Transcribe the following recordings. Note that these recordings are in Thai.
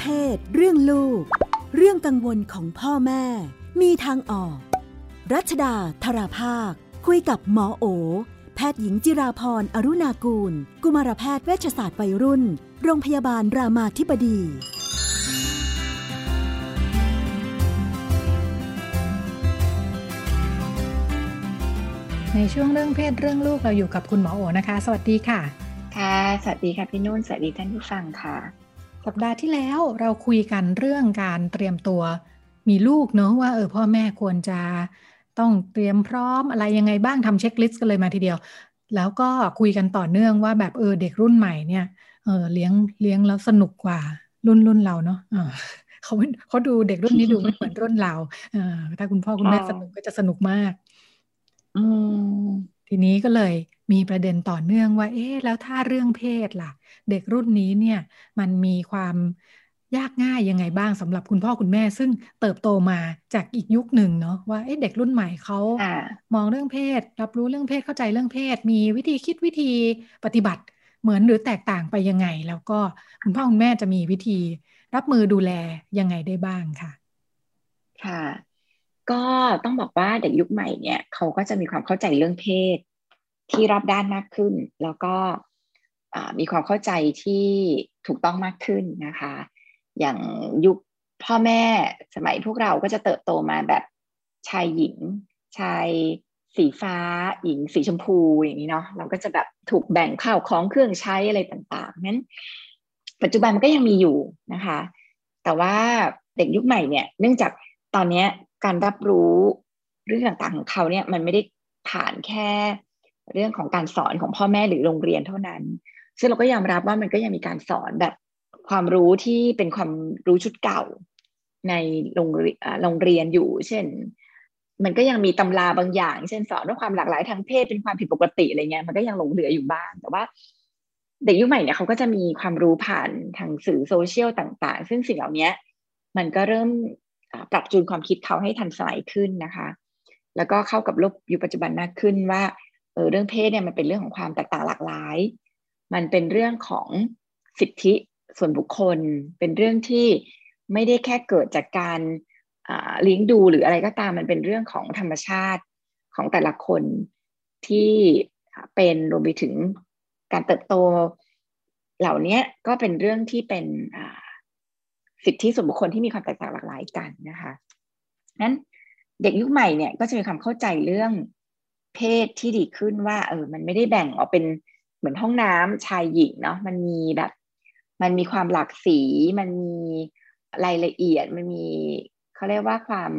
เพศ เรื่องลูก เรื่องกังวลของพ่อแม่ มีทางออก รัชดาธราภาค คุยกับหมอโอ แพทย์หญิงจิราพรอรุณากูล กุมารแพทย์เวชศาสตร์วัยรุ่น โรงพยาบาลรามาธิบดีในช่วงเรื่องเพศเรื่องลูกเราอยู่กับคุณหมอโอนะคะ สวัสดีค่ะ ค่ะ สวัสดีค่ะพี่นุ่น สวัสดีท่านผู้ฟังค่ะ สัปดาห์ที่แล้วเราคุยกันเรื่องการเตรียมตัวมีลูกเนอะว่าเออพ่อแม่ควรจะต้องเตรียมพร้อมอะไรยังไงบ้างทำเช็คลิสต์กันเลยมาทีเดียว แล้วก็คุยกันต่อเนื่องว่าแบบเออเด็กรุ่นใหม่เนี่ยเออเลี้ยงเลี้ยงแล้วสนุกกว่ารุ่นรุ่นเราเนาะเขาเขาดูเด็กรุ่นนี้ดูไม่เหมือนรุ่นเราเออถ้าคุณพ่อคุณแม่สนุกก็จะสนุกมาก อืม ทีนี้ก็เลยมีประเด็นต่อเนื่องว่า เอ๊ะแล้วถ้าเรื่องเพศล่ะ เด็กรุ่นนี้เนี่ยมันมีความยากง่ายยังไงบ้างสำหรับคุณพ่อคุณแม่ ซึ่งเติบโตมาจากอีกยุคหนึ่งเนาะว่าเอ๊ะเด็กรุ่นใหม่เขาอ่ามองเรื่องเพศ รับรู้เรื่องเพศเข้าใจเรื่องเพศ มีวิธีคิดวิธีปฏิบัติเหมือนหรือแตกต่างไปยังไง แล้วก็คุณพ่อคุณแม่จะมีวิธีรับมือดูแลยังไงได้บ้างค่ะ ค่ะ ก็ต้องบอกว่าเด็กยุคใหม่เนี่ยเขาก็จะมีความเข้าใจเรื่องเพศ ที่รอบด้านมากขึ้น แล้วก็มีความเข้าใจที่ถูกต้องมากขึ้นนะคะ อย่างยุคพ่อแม่สมัยพวกเราก็จะเติบโตมาแบบชายหญิง ชายสีฟ้า หญิงสีชมพูอย่างนี้เนาะเราก็จะแบบถูกแบ่งข้าวของเครื่องใช้อะไรต่างๆนั้น ปัจจุบันมันก็ยังมีอยู่นะคะ แต่ว่าเด็กยุคใหม่เนี่ยเนื่องจากตอนนี้การรับรู้เรื่องต่างๆของเขาเนี่ยมันไม่ได้ผ่านแค่ เรื่องของการสอนของพ่อแม่หรือโรงเรียนเท่านั้น ซึ่งเราก็ยอมรับว่ามันก็ยังมีการสอนแบบความรู้ที่เป็นความรู้ชุดเก่าในโรงเรียนอ่าโรงเรียนอยู่ เช่น มันก็ยังมีตำราบางอย่าง เช่นสอนว่าความหลากหลายทางเพศเป็นความผิดปกติอะไรเงี้ยมันก็ยังหลงเหลืออยู่บ้าง แต่ว่า เด็กยุคใหม่เนี่ยเขาก็จะมีความรู้ผ่านทางสื่อโซเชียลต่าง ๆ ซึ่งสิ่งเหล่านี้มันก็เริ่มปรับจูนความคิดเขาให้ทันสมัยขึ้นนะคะ แล้วก็เข้ากับโลกยุคปัจจุบันมากขึ้นว่า เออเรื่องเพศเนี่ยมันเป็นเรื่องของความแตกต่างหลากหลาย มันเป็นเรื่องของสิทธิส่วนบุคคล เป็นเรื่องที่ไม่ได้แค่เกิดจากการเลี้ยงดูหรืออะไรก็ตามมันเป็นเรื่องของธรรมชาติของแต่ละคนที่เป็นรวมไปถึงการเติบโต เหล่านี้ก็เป็นเรื่องที่เป็นสิทธิส่วนบุคคลที่มีความแตกต่างหลากหลายกันนะคะนั้นเด็กยุคใหม่เนี่ยก็จะมีความเข้าใจเรื่อง เพศที่ดีขึ้นว่า เออ มันไม่ได้แบ่งออกเป็นเหมือนห้องน้ำชายหญิงเนาะมันมีแบบ มันมีความหลากสีมันมีรายละเอียดมันมีเขาเรียกว่าความ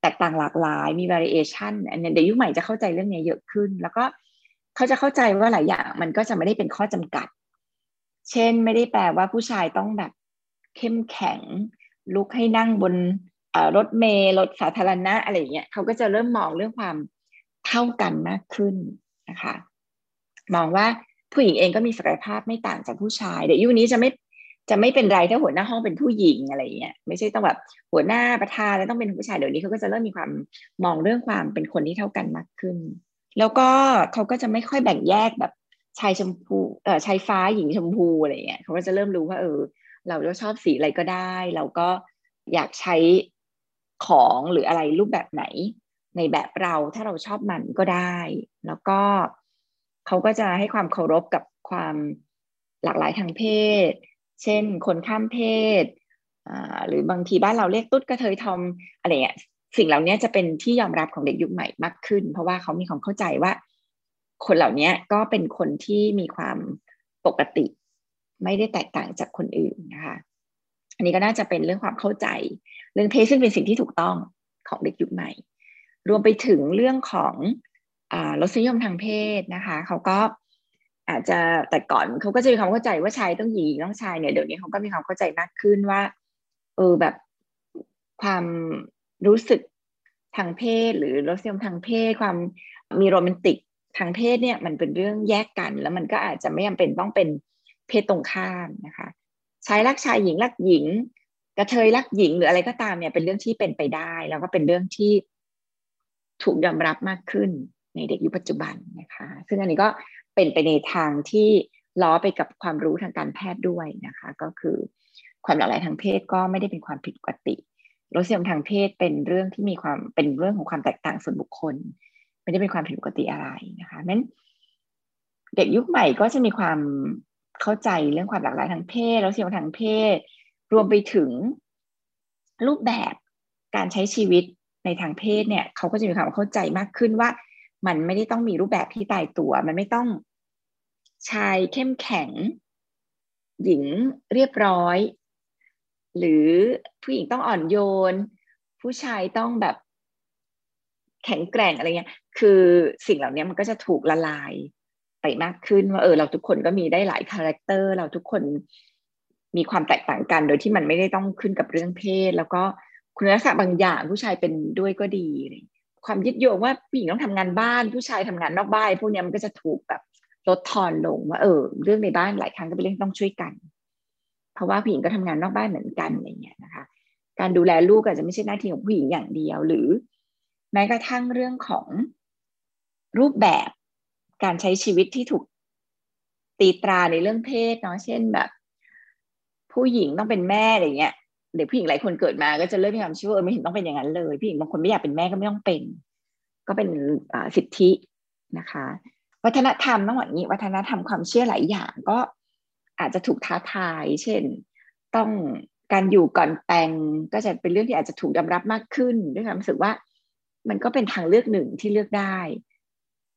แตกต่างหลากหลายมี variation อันนี้เด็กยุคใหม่จะเข้าใจเรื่องนี้เยอะขึ้น แล้วก็เขาจะเข้าใจว่าหลายอย่างมันก็จะไม่ได้เป็นข้อจำกัด เช่นไม่ได้แปลว่าผู้ชายต้องแบบเข้มแข็ง ลุกให้นั่งบนรถเมล์รถสาธารณะอะไรอย่างเงี้ยเขาก็จะเริ่มมองเรื่องความ เท่ากันมากขึ้นนะคะมองว่าผู้หญิงเองก็มีศักยภาพไม่ต่างจากผู้ชาย เดี๋ยวยุคนี้จะไม่จะไม่เป็นไรถ้าหัวหน้าห้องเป็นผู้หญิงอะไรเงี้ยไม่ใช่ต้องแบบหัวหน้าประธานแล้วต้องเป็นผู้ชายเดี๋ยวนี้เขาก็จะเริ่มมีความมองเรื่องความเป็นคนที่เท่ากันมากขึ้น แล้วก็เขาก็จะไม่ค่อยแบ่งแยกแบบชายชมพูเอ่อชายฟ้าหญิงชมพูอะไรเงี้ยเขาก็จะเริ่มรู้ว่า เออ เราชอบสีอะไรก็ได้ เราก็อยากใช้ของหรืออะไรรูปแบบไหน ในแบบเราถ้าเราชอบมันก็ได้ แล้วก็เขาก็จะให้ความเคารพกับความหลากหลายทางเพศ เช่น คนข้ามเพศหรือบางทีบ้านเราเรียกตุ๊ดกระเทยทอมอะไรเงี้ยสิ่งเหล่านี้จะเป็นที่ยอมรับของเด็กยุคใหม่มากขึ้น เพราะว่าเขามีความเข้าใจว่า คนเหล่านี้ก็เป็นคนที่มีความปกติ ไม่ได้แตกต่างจากคนอื่นนะคะอันนี้ก็น่าจะเป็นเรื่องความเข้าใจ เรื่องเพศซึ่งเป็นสิ่งที่ถูกต้องของเด็กยุคใหม่ รวมไปถึงเรื่องของรสนิยมทางเพศนะคะเขาก็อาจจะแต่ก่อนเขาก็จะมีความเข้าใจว่าชายต้องหญิงต้องชายเนี่ยเดี๋ยวนี้เขาก็มีความเข้าใจมากขึ้นว่า เออแบบความรู้สึกทางเพศ หรือรสนิยมทางเพศ ความมีโรแมนติกทางเพศเนี่ยมันเป็นเรื่องแยกกัน แล้วมันก็อาจจะไม่จาเป็นต้องเป็นเพศตรงข้ามนะคะชายรักชายหญิงรักหญิง กระเทยรักหญิงหรืออะไรก็ตามเนี่ยเป็นเรื่องที่เป็นไปได้ แล้วก็เป็นเรื่องที่ ถูกยอมรับมากขึ้นในเด็กยุคปัจจุบันนะคะ ซึ่งอันนี้ก็เป็นไปในทางที่ล้อไปกับความรู้ทางการแพทย์ด้วยนะคะ ก็คือความหลากหลายทางเพศก็ไม่ได้เป็นความผิดปกติรสนิยมทางเพศเป็นเรื่องที่มีความเป็นเรื่องของความแตกต่างส่วนบุคคล ไม่ได้เป็นความผิดปกติอะไรนะคะนั้นเด็กยุคใหม่ก็จะมีความเข้าใจเรื่องความหลากหลายทางเพศรสนิยมทางเพศ รวมไปถึงรูปแบบการใช้ชีวิต ในทางเพศเนี่ยเขาก็จะมีความเข้าใจมากขึ้นว่า มันไม่ได้ต้องมีรูปแบบที่ตายตัว มันไม่ต้องชายเข้มแข็ง หญิงเรียบร้อย หรือผู้หญิงต้องอ่อนโยน ผู้ชายต้องแบบแข็งแกร่งอะไรเงี้ย คือสิ่งเหล่านี้มันก็จะถูกละลายไปมากขึ้นว่าเออเราทุกคนก็มีได้หลาย character เราทุกคนมีความแตกต่างกันโดยที่มันไม่ได้ต้องขึ้นกับเรื่องเพศ แล้วก็ คุณลักษณะบางอย่างผู้ชายเป็นด้วยก็ดี ความยึดโยงว่าผู้หญิงต้องทำงานบ้านผู้ชายทำงานนอกบ้านพวกนี้มันก็จะถูกแบบลดทอนลงว่าเออ เรื่องในบ้านหลายครั้งก็เป็นเรื่องต้องช่วยกัน เพราะว่าผู้หญิงก็ทำงานนอกบ้านเหมือนกันอะไรเงี้ยนะคะ การดูแลลูกอาจจะไม่ใช่หน้าที่ของผู้หญิงอย่างเดียว หรือแม้กระทั่งเรื่องของรูปแบบการใช้ชีวิตที่ถูกตีตราในเรื่องเพศเนาะเช่นแบบ ผู้หญิงต้องเป็นแม่อะไรเงี้ย เด็กผู้หญิงหลายคนเกิดมาก็จะเริ่มมีความเชื่อไม่เห็นต้องเป็นอย่างนั้นเลยผู้หญิงบางคนไม่อยากเป็นแม่ก็ไม่ต้องเป็น ก็เป็นสิทธินะคะ วัฒนธรรมต้องบอกนี้ วัฒนธรรมความเชื่อหลายอย่างก็อาจจะถูกท้าทาย เช่น ต้องการอยู่ก่อนแต่งก็จะเป็นเรื่องที่อาจจะถูกยอมรับมากขึ้นด้วยความรู้สึกว่า มันก็เป็นทางเลือกหนึ่งที่เลือกได้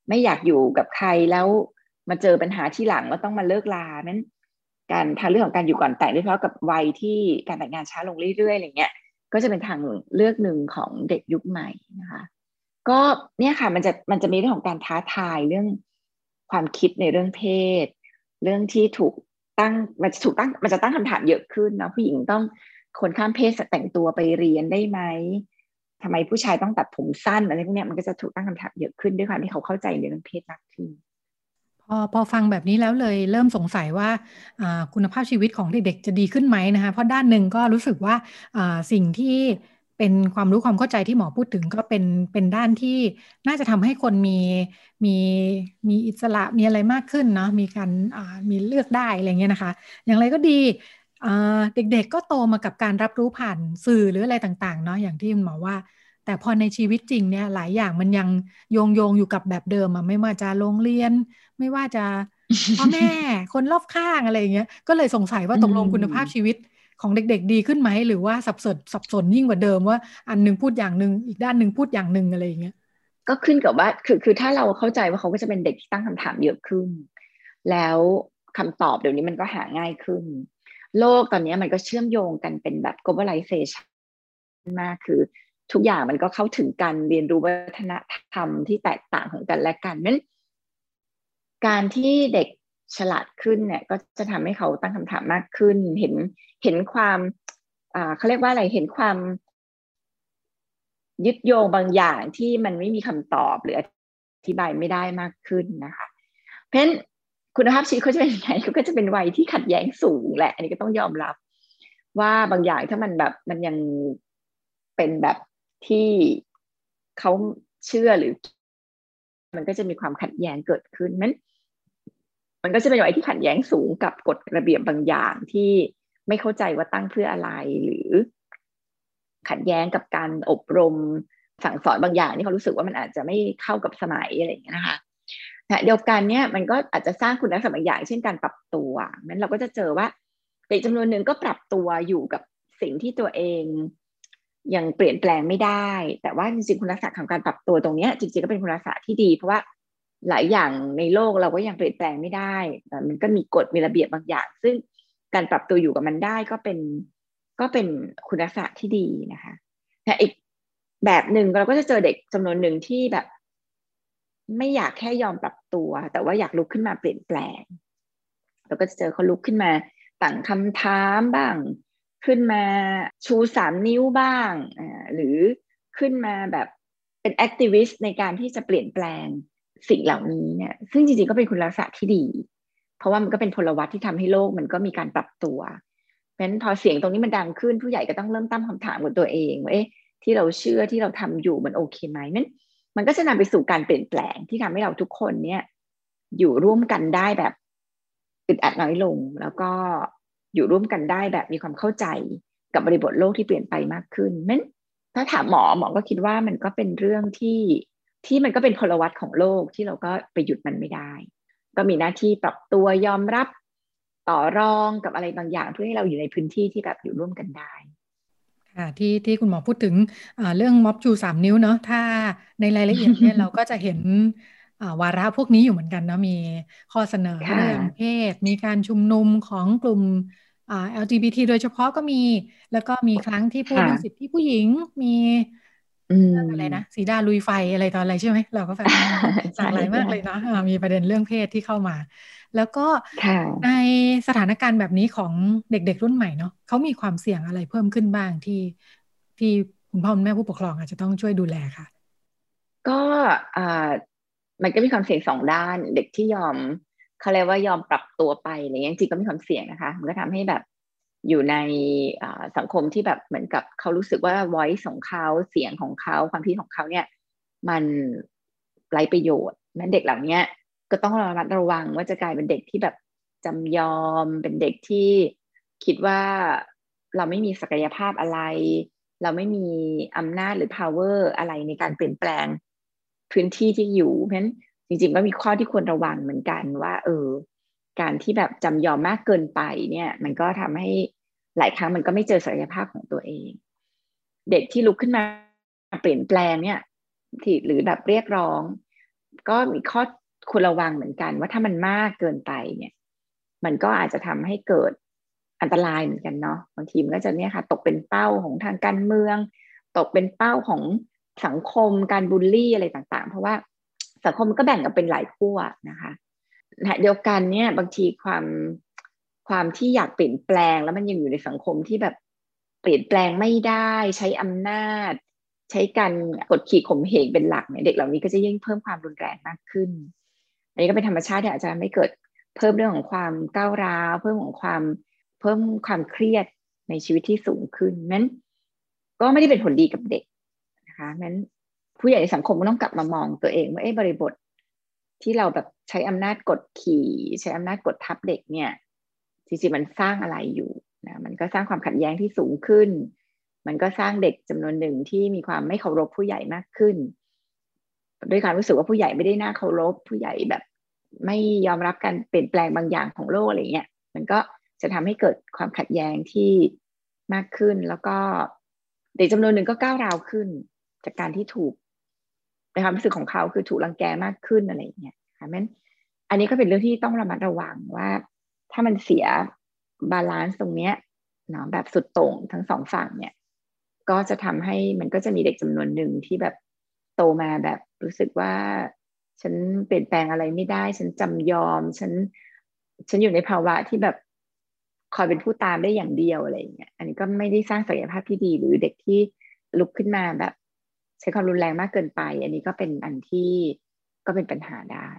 ไม่อยากอยู่กับใครแล้วมาเจอปัญหาที่หลังแล้วต้องมาเลิกลานั้น การทางเรื่องของการอยู่ก่อนแต่งโดยเฉพาะกับวัยที่การแต่งงานช้าลงเรื่อยๆอะไรเงี้ยก็จะเป็นทางเลือกหนึ่งของเด็กยุคใหม่นะคะก็เนี่ยค่ะมันจะมันจะมีเรื่องของการท้าทายเรื่องความคิดในเรื่องเพศ เรื่องที่ถูกตั้งมันจะถูกตั้งมันจะตั้งคำถามเยอะขึ้นนะผู้หญิงต้องคนข้ามเพศแต่งตัวไปเรียนได้ไหมทำไมผู้ชายต้องตัดผมสั้นอะไรพวกนี้มันก็จะถูกตั้งคำถามเยอะขึ้นด้วยความที่เขาเข้าใจในเรื่องเพศมากขึ้น พอพอฟังแบบนี้แล้วเลยเริ่มสงสัยว่าคุณภาพชีวิตของเด็กๆจะดีขึ้นไหมนะคะเพราะด้านหนึ่งก็รู้สึกว่าสิ่งที่เป็นความรู้ความเข้าใจที่หมอพูดถึงก็เป็นเป็นด้านที่น่าจะทำให้คนมีมีมีอิสระมีอะไรมากขึ้นเนาะมีการมีเลือกได้อะไรเงี้ยนะคะ อย่างไรก็ดีเด็กๆก็โตมากับการรับรู้ผ่านสื่อหรืออะไรต่างๆเนาะอย่างที่หมอว่า แต่พอในชีวิตจริงเนี่ยหลายอย่างมันยังโยงโยงอยู่กับแบบเดิมอะไม่ว่าจะโรงเรียน ไม่ว่าจะพ่อแม่คนรอบข้างอะไรเงี้ยก็เลยสงสัยว่าตกลงคุณภาพชีวิตของเด็ก ๆ ดีขึ้นไหมหรือว่าสับสนสับสนยิ่งกว่าเดิมว่าอันนึงพูดอย่างหนึ่งอีกด้านหนึ่งพูดอย่างหนึ่งอะไรเงี้ยก็ขึ้นกับว่าคือคือถ้าเราเข้าใจว่าเขาก็จะเป็นเด็กที่ตั้งคำถามเยอะขึ้น แล้วคำตอบเดี๋ยวนี้มันก็หาง่ายขึ้น โลกตอนนี้มันก็เชื่อมโยงกันเป็นแบบ globalization มากคือ ทุกอย่างมันก็เข้าถึงการเรียนรู้วัฒนธรรมที่แตกต่างของกันและกันนั้นการที่เด็กฉลาดขึ้นเนี่ย ก็จะทำให้เขาตั้งคำถามมากขึ้น เห็นเห็นความเขาเรียกว่าอะไรเห็นความยึดโยงบางอย่างที่มันไม่มีคำตอบหรืออธิบายไม่ได้มากขึ้นนะคะ เพราะฉะนั้นคุณภาพชีวิตเขาจะเป็นยังไงเขาก็จะเป็นวัยที่ขัดแย้งสูงแหละ อันนี้ก็ต้องยอมรับ ว่าบางอย่างถ้ามันแบบมันยังเป็นแบบ ที่เขาเชื่อหรือ มันก็จะมีความขัดแย้งเกิดขึ้นนั้น มันก็จะเป็นอะไรที่ขัดแย้งสูงกับกฎระเบียบบางอย่างที่ไม่เข้าใจว่าตั้งเพื่ออะไรหรือ ขัดแย้งกับการอบรมสั่งสอนบางอย่างที่เขารู้สึกว่ามันอาจจะไม่เข้ากับสมัยอะไรอย่างเงี้ยนะคะแต่เดียวกันเนี่ยมันก็อาจจะสร้างคุณลักษณะบางอย่างเช่นการปรับตัวนั้นเราก็จะเจอว่าเด็กจำนวนหนึ่งก็ปรับตัวอยู่กับสิ่งที่ตัวเอง ยังเปลี่ยนแปลงไม่ได้ แต่ว่าจริงๆคุณลักษณะของการปรับตัวตรงนี้จริงๆก็เป็นคุณลักษณะที่ดี เพราะว่าหลายอย่างในโลกเราก็ยังเปลี่ยนแปลงไม่ได้แต่มันก็มีกฎมีระเบียบบางอย่าง ซึ่งการปรับตัวอยู่กับมันได้ก็เป็นก็เป็นคุณลักษณะที่ดีนะคะแต่อีกแบบหนึ่งเราก็จะเจอเด็กจำนวนหนึ่งที่แบบ ไม่อยากแค่ยอมปรับตัว แต่ว่าอยากลุกขึ้นมาเปลี่ยนแปลงเราก็จะเจอเขาลุกขึ้นมาตั้งคำถามบ้าง ขึ้นมาชูสามนิ้วบ้าง หรือขึ้นมาแบบเป็นแอคทิวิสต์ในการที่จะเปลี่ยนแปลงสิ่งเหล่านี้เนี่ย ซึ่งจริงๆก็เป็นคุณลักษณะที่ดี เพราะว่ามันก็เป็นพลวัตที่ทำให้โลกมันก็มีการปรับตัว เพราะฉะนั้นพอเสียงตรงนี้มันดังขึ้นผู้ใหญ่ก็ต้องเริ่มตั้งคำถามกับตัวเองว่าเอ๊ะที่เราเชื่อที่เราทำอยู่มันโอเคไหมนั้น มันก็จะนำไปสู่การเปลี่ยนแปลงที่ทำให้เราทุกคนเนี่ย อยู่ร่วมกันได้แบบอึดอัดน้อยลง แล้วก็ อยู่ร่วมกันได้แบบมีความเข้าใจกับบริบทโลกที่เปลี่ยนไปมากขึ้นนั้นถ้าถามหมอหมอก็คิดว่ามันก็เป็นเรื่องที่ที่มันก็เป็นพลวัตของโลกที่เราก็ไปหยุดมันไม่ได้ ก็มีหน้าที่ปรับตัวยอมรับต่อรองกับอะไรบางอย่างเพื่อให้เราอยู่ในพื้นที่ที่แบบอยู่ร่วมกันได้ค่ะที่ที่คุณหมอพูดถึงเรื่องม็อบชูสามนิ้วเนาะถ้าในรายละเอียดเนี่ยเราก็จะเห็น วาระพวกนี้อยู่เหมือนกันนะมีข้อเสนอเรื่องเพศ มีการชุมนุมของกลุ่ม LGBT โดยเฉพาะก็มี แล้วก็มีครั้งที่พูดเรื่องสิทธิผู้หญิงมีเรื่องอะไรนะสีดาลุยไฟอะไรตอนอะไรใช่ไหมเราก็ฟังหลากหลายมากเลยเนาะมีประเด็นเรื่องเพศที่เข้ามา แล้วก็ในสถานการณ์แบบนี้ของเด็กๆรุ่นใหม่เนาะเขามีความเสี่ยงอะไรเพิ่มขึ้นบ้างที่ที่คุณพ่อคุณแม่ผู้ปกครองอาจจะต้องช่วยดูแลค่ะ ก็ มันก็มีความเสี่ยงสองด้าน เด็กที่ยอมเขาเรียกว่ายอมปรับตัวไปอะไรเงี้ยจริงก็มีความเสี่ยงนะคะ มันก็ทำให้แบบอยู่ในสังคมที่แบบเหมือนกับเขารู้สึกว่า voice ของเขาเสียงของเขาความคิดของเขาเนี่ย มันไร้ประโยชน์นั้นเด็กเหล่านี้ก็ต้องระมัดระวังว่าจะกลายเป็นเด็กที่แบบจำยอมเป็นเด็กที่คิดว่าเราไม่มีศักยภาพอะไร เราไม่มีอำนาจหรือ power อะไรในการเปลี่ยนแปลง พื้นที่ที่อยู่เพราะฉะนั้นจริงๆก็มีข้อที่ควรระวังเหมือนกันว่า เออ การที่แบบจำยอมมากเกินไปเนี่ย มันก็ทำให้หลายครั้งมันก็ไม่เจอศักยภาพของตัวเอง เด็กที่ลุกขึ้นมาเปลี่ยนแปลงเนี่ยที่หรือแบบเรียกร้อง ก็มีข้อควรระวังเหมือนกัน ว่าถ้ามันมากเกินไปเนี่ย มันก็อาจจะทำให้เกิดอันตรายเหมือนกันเนาะบางทีมันก็จะเนี่ยค่ะ ตกเป็นเป้าของทางการเมือง ตกเป็นเป้าของ สังคมการบูลลี่อะไรต่างๆ เพราะว่าสังคมมันก็แบ่งกันเป็นหลายขั้วนะคะเดียวกันเนี่ยบางทีความความที่อยากเปลี่ยนแปลงแล้วมันยังอยู่ในสังคมที่แบบเปลี่ยนแปลงไม่ได้ใช้อำนาจ ใช้การกดขี่ข่มเหงเป็นหลักเนี่ยเด็กเหล่านี้ก็จะยิ่งเพิ่มความรุนแรงมากขึ้น อันนี้ก็เป็นธรรมชาติที่อาจจะไม่เกิดเพิ่มเรื่องของความก้าวร้าว เพิ่มของความเพิ่มความเครียดในชีวิตที่สูงขึ้นนั้นก็ไม่ได้เป็นผลดีกับเด็ก นะคะนั้นผู้ใหญ่ในสังคมก็ต้องกลับมามองตัวเองว่าไอ้บริบทที่เราแบบใช้อำนาจกดขี่ ใช้อำนาจกดทับเด็กเนี่ยจริงๆมันสร้างอะไรอยู่นะมันก็สร้างความขัดแย้งที่สูงขึ้น มันก็สร้างเด็กจำนวนหนึ่งที่มีความไม่เคารพผู้ใหญ่มากขึ้น ด้วยการรู้สึกว่าผู้ใหญ่ไม่ได้น่าเคารพผู้ใหญ่แบบ ไม่ยอมรับการเปลี่ยนแปลงบางอย่างของโลกอะไรเงี้ยมันก็จะทำให้เกิดความขัดแย้งที่มากขึ้นแล้วก็เด็กจำนวนหนึ่งก็ก้าวร้าวขึ้น จากการที่ถูกในความรู้สึกของเขาคือถูกรังแกมากขึ้นอะไรเงี้ยค่ะนั้นอันนี้ก็เป็นเรื่องที่ต้องระมัดระวังว่า ถ้ามันเสียบาลานซ์ตรงเนี้ยเนาะแบบสุดโต่งทั้งสองฝั่งเนี่ย ก็จะทำให้มันก็จะมีเด็กจำนวนหนึ่งที่แบบโตมาแบบรู้สึกว่า ฉันเปลี่ยนแปลงอะไรไม่ได้ ฉันจำยอม ฉัน ฉันอยู่ในภาวะที่แบบคอยเป็นผู้ตามได้อย่างเดียวอะไรอย่างเงี้ยอันนี้ก็ไม่ได้สร้างศักยภาพที่ดีหรือเด็กที่ลุกขึ้นมาแบบ ใช้ความรุนแรงมากเกินไป อันนี้ก็เป็นอันที่ก็เป็นปัญหาได้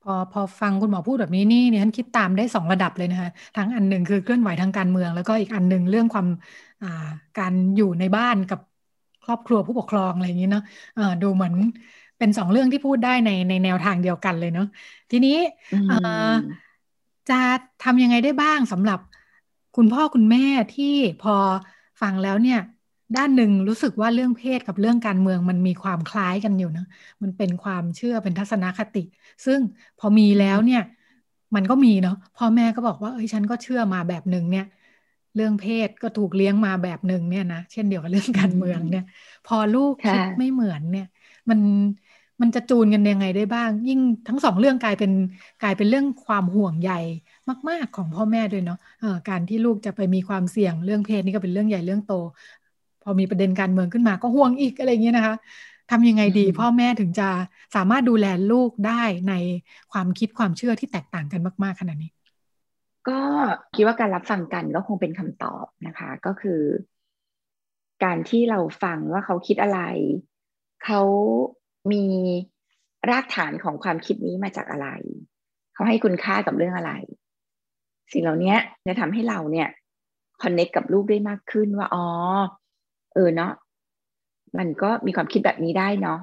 พอพอฟังคุณหมอพูดแบบนี้นี่เนี่ยฉันคิดตามได้สองระดับเลยนะคะทั้งอันหนึ่งคือเคลื่อนไหวทางการเมือง แล้วก็อีกอันหนึ่งเรื่องความอ่าการอยู่ในบ้านกับครอบครัวผู้ปกครองอะไรอย่างนี้เนาะอ่าดูเหมือนเป็นสองเรื่องที่พูดได้ในในแนวทางเดียวกันเลยเนาะทีนี้อ่าจะทำยังไงได้บ้างสำหรับคุณพ่อคุณแม่ที่พอฟังแล้วเนี่ย ด้านหนึ่งรู้สึกว่าเรื่องเพศกับเรื่องการเมืองมันมีความคล้ายกันอยู่นะมันเป็นความเชื่อเป็นทัศนคติ ซึ่งพอมีแล้วเนี่ย มันก็มีเนาะพ่อแม่ก็บอกว่าเอ้ยฉันก็เชื่อมาแบบหนึ่งเนี่ย เรื่องเพศก็ถูกเลี้ยงมาแบบหนึ่งเนี่ยนะเช่นเดียวกับเรื่องการเมืองเนี่ย พอลูกคิดไม่เหมือนเนี่ย มันมันจะจูนกันยังไงได้บ้าง ยิ่งทั้งสองเรื่องกลายเป็นกลายเป็นเรื่องความห่วงใยมาก ๆ ของพ่อแม่ด้วยเนาะการที่ลูกจะไปมีความเสี่ยงเรื่องเพศนี่ก็เป็นเรื่องใหญ่เรื่องโต พอมีประเด็นการเมืองขึ้นมาก็ห่วงอีกอะไรเงี้ยนะคะทำยังไงดี พ่อแม่ถึงจะสามารถดูแลลูกได้ในความคิดความเชื่อที่แตกต่างกันมาก ๆขนาดนี้ ก็คิดว่าการรับฟังกันก็คงเป็นคำตอบนะคะ ก็คือ การที่เราฟังว่าเขาคิดอะไร เขามีรากฐานของความคิดนี้มาจากอะไร เขาให้คุณค่ากับเรื่องอะไร สิ่งเหล่านี้จะทำให้เราเนี่ยคอนเน็กกับลูกได้มากขึ้นว่าอ๋อ เออเนาะมันก็มีความคิดแบบนี้ได้เนาะ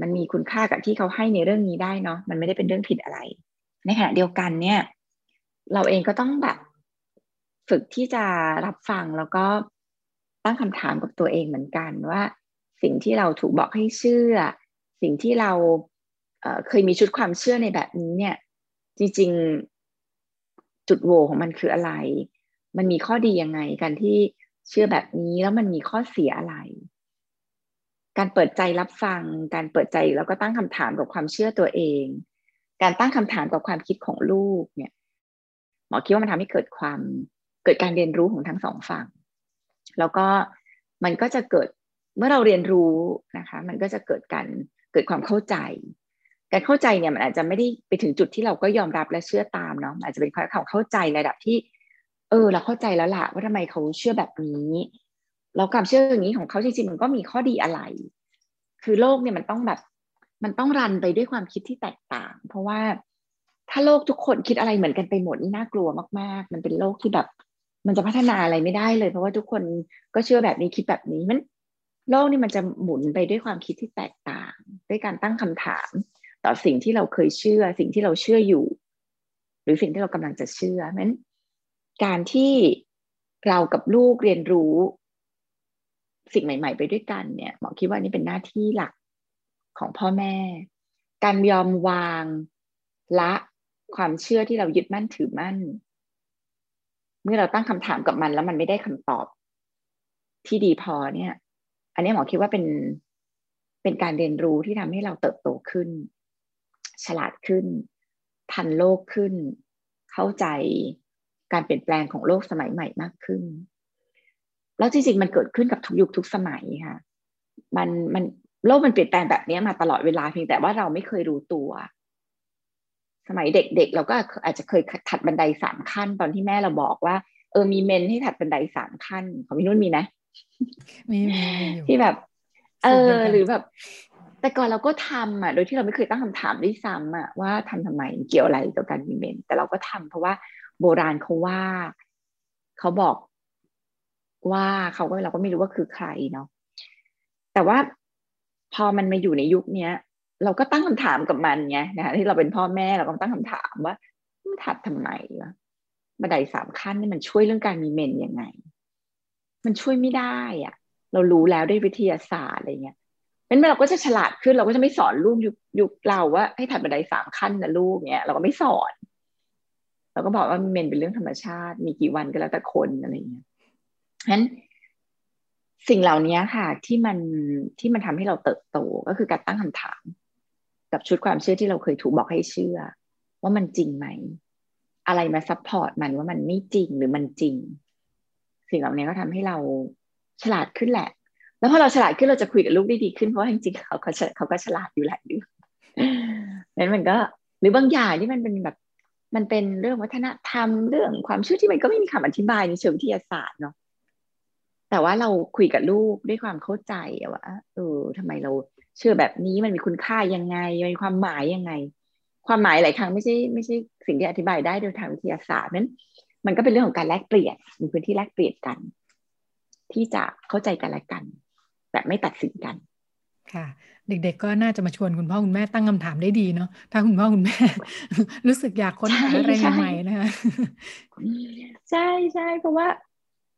มันมีคุณค่ากับที่เขาให้ในเรื่องนี้ได้เนาะมันไม่ได้เป็นเรื่องผิดอะไร ในขณะเดียวกันเนี่ย เราเองก็ต้องแบบ ฝึกที่จะรับฟังแล้วก็ตั้งคำถามกับตัวเองเหมือนกันว่า สิ่งที่เราถูกบอกให้เชื่อ สิ่งที่เราเเคยมีชุดความเชื่อในแบบนี้เนี่ย จริง ๆ จุดโหวของมันคืออะไร มันมีข้อดียังไงการที่ เชื่อแบบนี้แล้วมันมีข้อเสียอะไร การเปิดใจรับฟัง การเปิดใจแล้วก็ตั้งคำถามกับความเชื่อตัวเอง การตั้งคำถามกับความคิดของลูกเนี่ยหมอคิดว่ามันทำให้เกิดความเกิดการเรียนรู้ของทั้งสองฝั่ง แล้วก็มันก็จะเกิดเมื่อเราเรียนรู้นะคะ มันก็จะเกิดการเกิดความเข้าใจ การเข้าใจเนี่ยมันอาจจะไม่ได้ไปถึงจุดที่เราก็ยอมรับและเชื่อตามเนาะอาจจะเป็นความเข้าใจระดับที่ เออเราเข้าใจแล้วล่ะว่าทำไมเขาเชื่อแบบนี้แล้วความเชื่ออย่างนี้ของเขาจริงๆมันก็มีข้อดีอะไร คือโลกเนี่ยมันต้องแบบมันต้องรันไปด้วยความคิดที่แตกต่าง เพราะว่าถ้าโลกทุกคนคิดอะไรเหมือนกันไปหมดนี่น่ากลัวมาก ๆ มันเป็นโลกที่แบบ มันจะพัฒนาอะไรไม่ได้เลย เพราะว่าทุกคนก็เชื่อแบบนี้คิดแบบนี้มันโลกนี่มันจะหมุนไปด้วยความคิดที่แตกต่าง ด้วยการตั้งคำถาม ต่อสิ่งที่เราเคยเชื่อ สิ่งที่เราเชื่ออยู่ หรือสิ่งที่เรากำลังจะเชื่อนั้น การที่เรากับลูกเรียนรู้ สิ่งใหม่ ๆ ไปด้วยกันเนี่ยหมอคิดว่านี่เป็นหน้าที่หลักของพ่อแม่ การยอมวางละความเชื่อที่เรายึดมั่นถือมั่น เมื่อเราตั้งคำถามกับมันแล้วมันไม่ได้คำตอบ ที่ดีพอเนี่ย อันนี้หมอคิดว่าเป็นเป็นการเรียนรู้ที่ทำให้เราเติบโตขึ้น ฉลาดขึ้น ทันโลกขึ้น เข้าใจ การเปลี่ยนแปลงของโลกสมัยใหม่มากขึ้น แล้วจริงๆมันเกิดขึ้นกับทุกยุคทุกสมัยค่ะ มันมันโลกมันเปลี่ยนแปลงแบบนี้มาตลอดเวลาเพียงแต่ว่าเราไม่เคยรู้ตัว สมัยเด็กๆเราก็อาจจะเคยถัดบันไดสามขั้น ตอนที่แม่เราบอกว่า เออมีเมนให้ถัดบันไดสามขั้นของพี่นุ่นมีไหมมีมีที่แบบ เออ หรือแบบ แต่ก่อนเราก็ทำอะ โดยที่เราไม่เคยตั้งคำถามด้วยซ้ำอะว่าทำทำไมเกี่ยวอะไรกับการมีเมนแต่เราก็ทำเพราะว่า โบราณเขาว่าเขาบอกว่าเขาก็เราก็ไม่รู้ว่าคือใครเนาะแต่ว่าพอมันมาอยู่ในยุคเนี้ย เราก็ตั้งคำถามกับมันไงนะคะที่เราเป็นพ่อแม่เราก็ตั้งคำถามว่ามันถัดทำไมวะบันไดสามขั้นนี่มันช่วยเรื่องการมีเมนยังไง มันช่วยไม่ได้อะเรารู้แล้วด้วยวิทยาศาสตร์อะไรเงี้ยนั้นเราก็จะฉลาดขึ้นเราก็จะไม่สอนลูกยุคยุคเราว่าให้ถัดบันไดสามขั้นนะลูกเนี้ยเราก็ไม่สอน เราก็บอกว่าเมนเป็นเรื่องธรรมชาติ มีกี่วันก็แล้วแต่คนอะไรอย่างเงี้ยฉะนั้นสิ่งเหล่านี้ค่ะ ที่มันที่มันทำให้เราเติบโตก็คือการตั้งคำถาม กับชุดความเชื่อที่เราเคยถูกบอกให้เชื่อ ว่ามันจริงไหม อะไรมาซับพอร์ตมันว่ามันไม่จริงหรือมันจริง สิ่งเหล่านี้ก็ทำให้เราฉลาดขึ้นแหละ แล้วพอเราฉลาดขึ้นเราจะคุยกับลูกได้ดีขึ้นเพราะจริงๆเขาเขาเขาก็ฉลาดอยู่หลายเรื่องนั้นมันก็ หรือบางอย่างที่มันเป็นแบบ มันเป็นเรื่องวัฒนธรรมเรื่องความเชื่อที่มันก็ไม่มีคำอธิบายในเชิงวิทยาศาสตร์เนาะแต่ว่าเราคุยกับลูกด้วยความเข้าใจว่าเออทำไมเราเชื่อแบบนี้มันมีคุณค่ายังไงมีความหมายยังไง ความหมายหลายครั้งไม่ใช่ไม่ใช่สิ่งที่อธิบายได้โดยทางวิทยาศาสตร์นั้น มันก็เป็นเรื่องของการแลกเปลี่ยนมีพื้นที่แลกเปลี่ยนกัน ที่จะเข้าใจกันและกัน แบบไม่ตัดสินกัน ค่ะ เด็กๆก็น่าจะมาชวนคุณพ่อคุณแม่ตั้งคำถามได้ดีเนาะถ้าคุณพ่อคุณแม่ รู้สึกอยากค้นหาอะไรใหม่ๆนะคะใช่ใช่เพราะว่า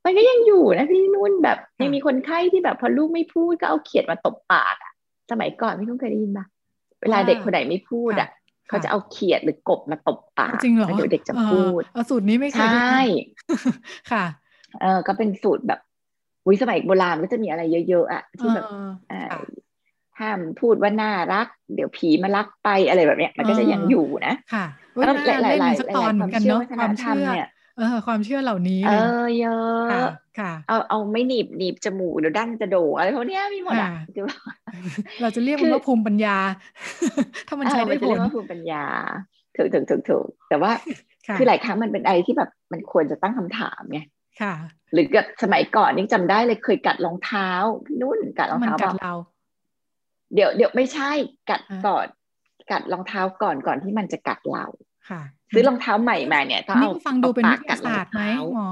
มันก็ยังอยู่นะพี่นุ่นแบบยังมีคนไข้ที่แบบพอลูกไม่พูดก็เอาเขียดมาตบปากอะสมัยก่อนพี่นุ่นเคยได้ยินปะเวลาเด็กคนไหนไม่พูดอะเขาจะเอาเขียดหรือกบมาตบปากจริงเหรอเดี๋ยวเด็กจะพูดเอาสูตรนี้ไม่เคยใช่ค่ะเออก็เป็นสูตรแบบวิสมัยโบราณก็จะมีอะไรเยอะๆอะที่แบบ ห้ามพูดว่าน่ารัก เดี๋ยวผีมารักไปอะไรแบบเนี้ย มันก็จะยังอยู่นะค่ะแล้วหลายหลายหลายความเชื่อวัฒนธรรมเนี่ยเออความเชื่อเหล่านี้เออเยอะค่ะ เอาเอาไม่หนีบหนีบจมูกเดี๋ยวดั้นจะโดอะไรพวกนี้มีหมดอะเราจะเรียกมันว่าภูมิปัญญา ถ้ามันใช้ได้ผลว่าภูมิปัญญาถูกถูกถูกถูกแต่ว่าคือหลายครั้งมันเป็นอะไรที่แบบมันควรจะตั้งคำถามไงค่ะ หรือกับสมัยก่อนนี่จำได้เลยเคยกัดรองเท้านุ่นกัดรองเท้าเรา เดี๋ยวเดี๋ยวไม่ใช่กัดก่อนกัดรองเท้าก่อนก่อนที่มันจะกัดเราค่ะซื้อรองเท้าใหม่มาเนี่ยก็เอาฟังดูเป็นวิทยาศาสตร์ไหมหมอ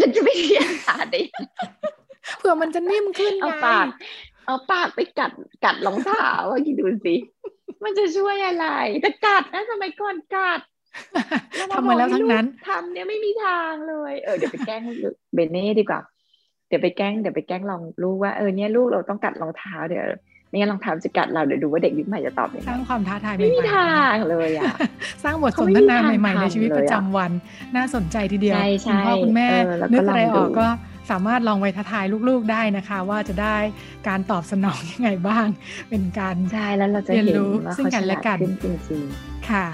มันจะไม่วิทยาศาสตร์ได้เผื่อมันจะนิ่มขึ้นเอาปากเอาปากไปกัดกัดรองเท้าคิดดูสิมันจะช่วยอะไรแต่กัดนะสมัยก่อนกัดทำมาแล้วทั้งนั้นทำเนี่ยไม่มีทางเลย เออเดี๋ยวไปแกล้งเบเน่ดีกว่าเดี๋ยวไปแกล้งเดี๋ยวไปแกล้งลองลูกว่าเออเนี่ยลูกเราต้องกัดรองเท้าเดี๋ยวไม่งั้นรองเท้าจะกัดเราเดี๋ยวดูว่าเด็กยุคใหม่จะตอบยังไงสร้างความท้าทายใหไม่มีม่ทางเลยอะๆสร้างบทสเขานไม่ทมีนาทางใหม่ๆในชีวิตทำเลยประอะจำวันน่าสนใจทีเดียวใช่ใช่คุณพ่อคุณแม่เออแล้วก็นึกอะไรลองดูออกก็สามารถลองไปท้าทายลูกๆได้นะคะ ว่าจะได้การตอบสนองยังไงบ้าง เป็นการใช่แล้วเราจะเรียนเห็นรู้ว่าซึ่งเขากัฉนและลาดกันขึ้นจริงค่ะ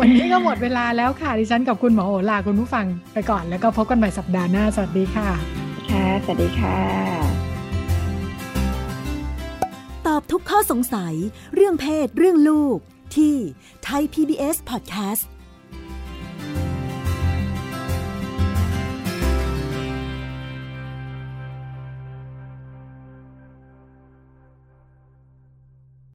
วันนี้ก็หมดเวลาแล้วค่ะดิฉันกับคุณหมอโอลาคุณผู้ฟังไปก่อนแล้วก็พบกันใหม่สัปดาห์หน้าสวัสดีค่ะๆ ค่ะ สวัสดีค่ะ ตอบทุกข้อสงสัยเรื่องเพศเรื่องลูกที่ไทย PBS Podcast